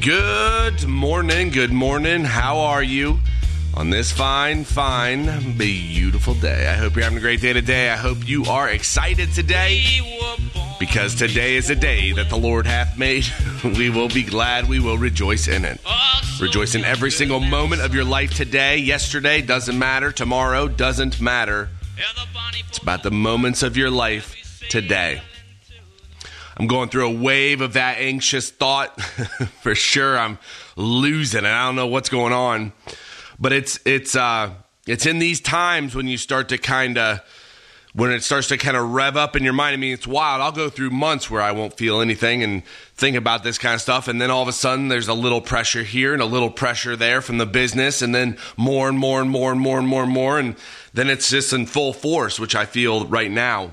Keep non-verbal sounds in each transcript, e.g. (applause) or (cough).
Good morning, good morning. How are you on this fine, fine, beautiful day? I hope you're having a great day today. I hope you are excited today because today is a day that the Lord hath made. (laughs) we will be glad, we will rejoice in it. Rejoice in every single moment of your life today. Yesterday doesn't matter, tomorrow doesn't matter. It's about the moments of your life today. I'm going through a wave of that anxious thought (laughs) for sure. I'm losing it. I don't know what's going on, but it's it's uh it's in these times when you start to kind of when it starts to kind of rev up in your mind. I mean, it's wild. I'll go through months where I won't feel anything and think about this kind of stuff, and then all of a sudden there's a little pressure here and a little pressure there from the business, and then more and more and more and more and more and more, and then it's just in full force, which I feel right now.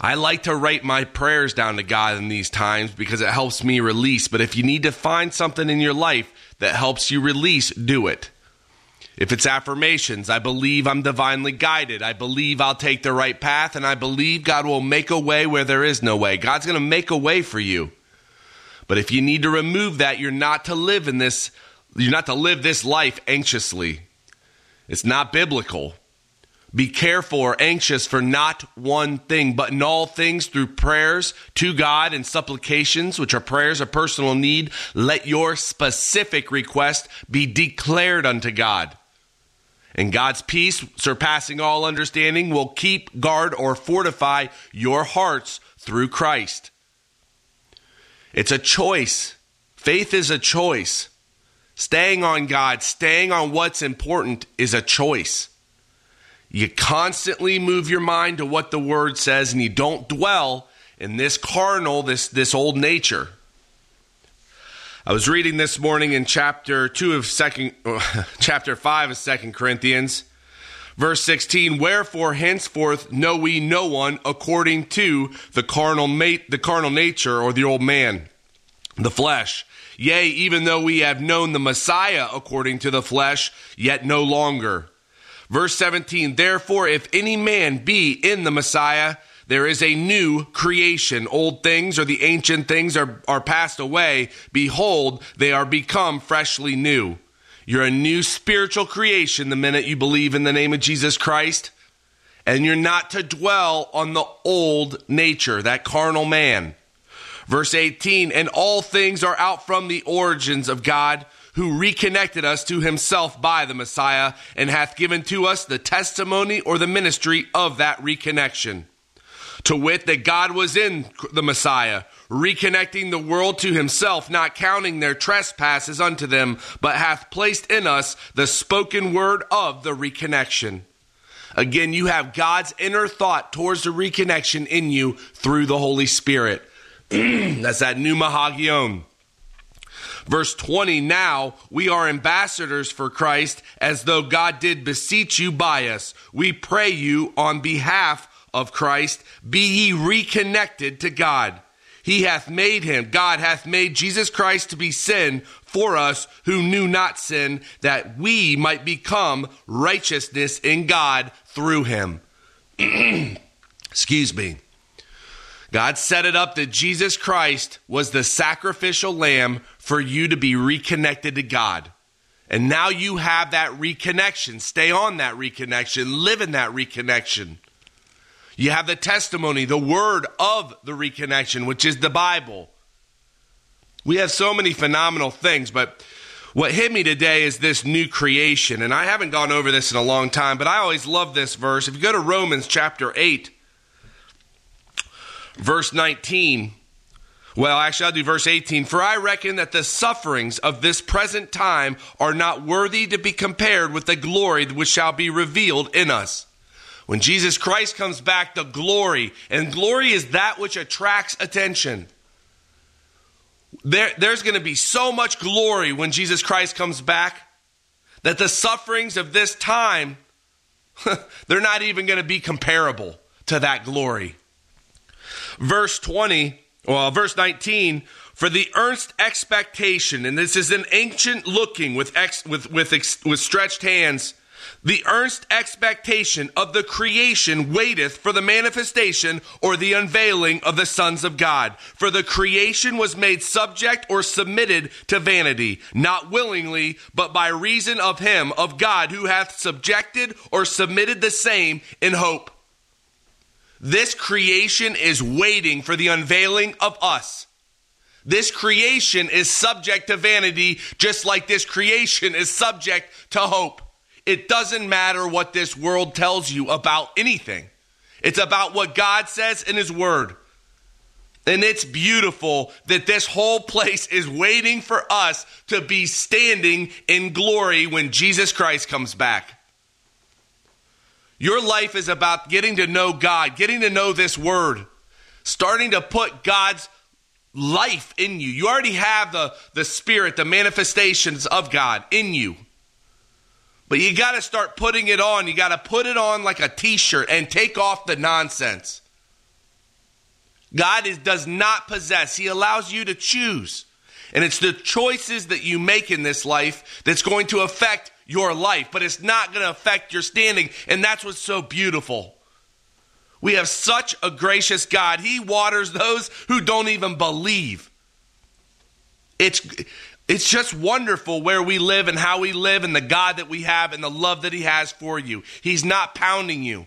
I like to write my prayers down to God in these times because it helps me release. But if you need to find something in your life that helps you release, do it. If it's affirmations, I believe I'm divinely guided. I believe I'll take the right path, and I believe God will make a way where there is no way. God's going to make a way for you. But if you need to remove that, you're not to live in this, you're not to live this life anxiously. It's not biblical. Be careful or anxious for not one thing, but in all things through prayers to God and supplications, which are prayers of personal need, let your specific request be declared unto God. And God's peace, surpassing all understanding, will keep, guard, or fortify your hearts through Christ. It's a choice. Faith is a choice. Staying on God, staying on what's important is a choice. You constantly move your mind to what the word says and you don't dwell in this carnal, this, this old nature. I was reading this morning in chapter 2 of second (laughs) chapter 5 of Second Corinthians verse 16 wherefore henceforth know we no one according to the carnal mate the carnal nature or the old man the flesh yea even though we have known the Messiah according to the flesh yet no longer Verse 17, therefore, if any man be in the Messiah, there is a new creation. Old things or the ancient things are, are passed away. Behold, they are become freshly new. You're a new spiritual creation the minute you believe in the name of Jesus Christ. And you're not to dwell on the old nature, that carnal man. Verse 18, and all things are out from the origins of God who reconnected us to himself by the Messiah and hath given to us the testimony or the ministry of that reconnection. To wit, that God was in the Messiah, reconnecting the world to himself, not counting their trespasses unto them, but hath placed in us the spoken word of the reconnection. Again, you have God's inner thought towards the reconnection in you through the Holy Spirit. (clears throat) That's that pneuma hagion. Verse 20 Now we are ambassadors for Christ, as though God did beseech you by us. We pray you on behalf of Christ, be ye reconnected to God. He hath made him, God hath made Jesus Christ to be sin for us who knew not sin, that we might become righteousness in God through him. (clears throat) Excuse me. God set it up that Jesus Christ was the sacrificial lamb for you to be reconnected to God. And now you have that reconnection. Stay on that reconnection, live in that reconnection. You have the testimony, the word of the reconnection, which is the Bible. We have so many phenomenal things, but what hit me today is this new creation. And I haven't gone over this in a long time, but I always love this verse. If you go to Romans chapter 8, verse 19. Well, actually, I'll do verse 18. For I reckon that the sufferings of this present time are not worthy to be compared with the glory which shall be revealed in us. When Jesus Christ comes back, the glory, and glory is that which attracts attention. There, there's going to be so much glory when Jesus Christ comes back that the sufferings of this time, (laughs) they're not even going to be comparable to that glory verse 20, well, verse 19, for the earnest expectation, and this is an ancient looking with, ex, with, with, ex, with stretched hands The earnest expectation of the creation waiteth for the manifestation or the unveiling of the sons of God. For the creation was made subject or submitted to vanity, not willingly, but by reason of him, of God, who hath subjected or submitted the same in hope. This creation is waiting for the unveiling of us. This creation is subject to vanity, just like this creation is subject to hope. It doesn't matter what this world tells you about anything. It's about what God says in His Word. And it's beautiful that this whole place is waiting for us to be standing in glory when Jesus Christ comes back. Your life is about getting to know God, getting to know this Word, starting to put God's life in you. You already have the, the Spirit, the manifestations of God in you. But you got to start putting it on. You got to put it on like a t shirt and take off the nonsense. God is, does not possess, He allows you to choose. And it's the choices that you make in this life that's going to affect your life, but it's not going to affect your standing. And that's what's so beautiful. We have such a gracious God. He waters those who don't even believe. It's it's just wonderful where we live and how we live and the God that we have and the love that He has for you. He's not pounding you.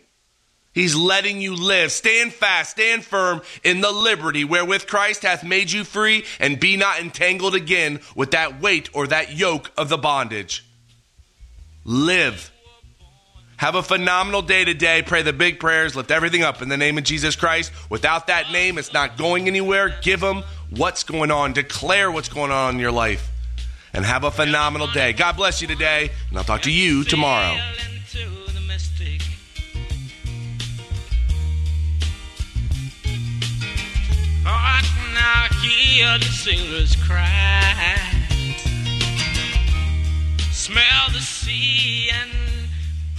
He's letting you live. Stand fast, stand firm in the liberty wherewith Christ hath made you free, and be not entangled again with that weight or that yoke of the bondage. Live. Have a phenomenal day today. Pray the big prayers. Lift everything up in the name of Jesus Christ. Without that name, it's not going anywhere. Give them what's going on. Declare what's going on in your life. And have a phenomenal day. God bless you today. And I'll talk to you tomorrow. Hear the cry. Smell the sea and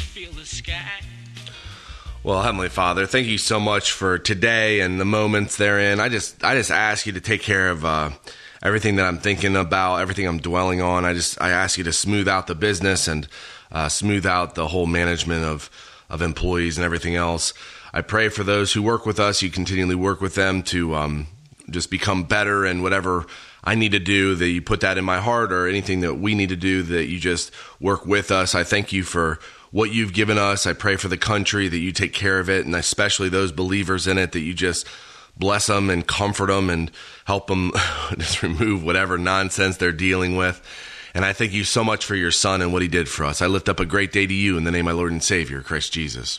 feel the sky. Well, Heavenly Father, thank you so much for today and the moments therein. I just, I just ask you to take care of uh, everything that I'm thinking about, everything I'm dwelling on. I just, I ask you to smooth out the business and uh, smooth out the whole management of of employees and everything else. I pray for those who work with us. You continually work with them to um, just become better and whatever I need to do that you put that in my heart or anything that we need to do that you just work with us. I thank you for what you've given us. I pray for the country that you take care of it and especially those believers in it that you just bless them and comfort them and help them (laughs) just remove whatever nonsense they're dealing with. And I thank you so much for your son and what he did for us. I lift up a great day to you in the name of my Lord and Savior, Christ Jesus.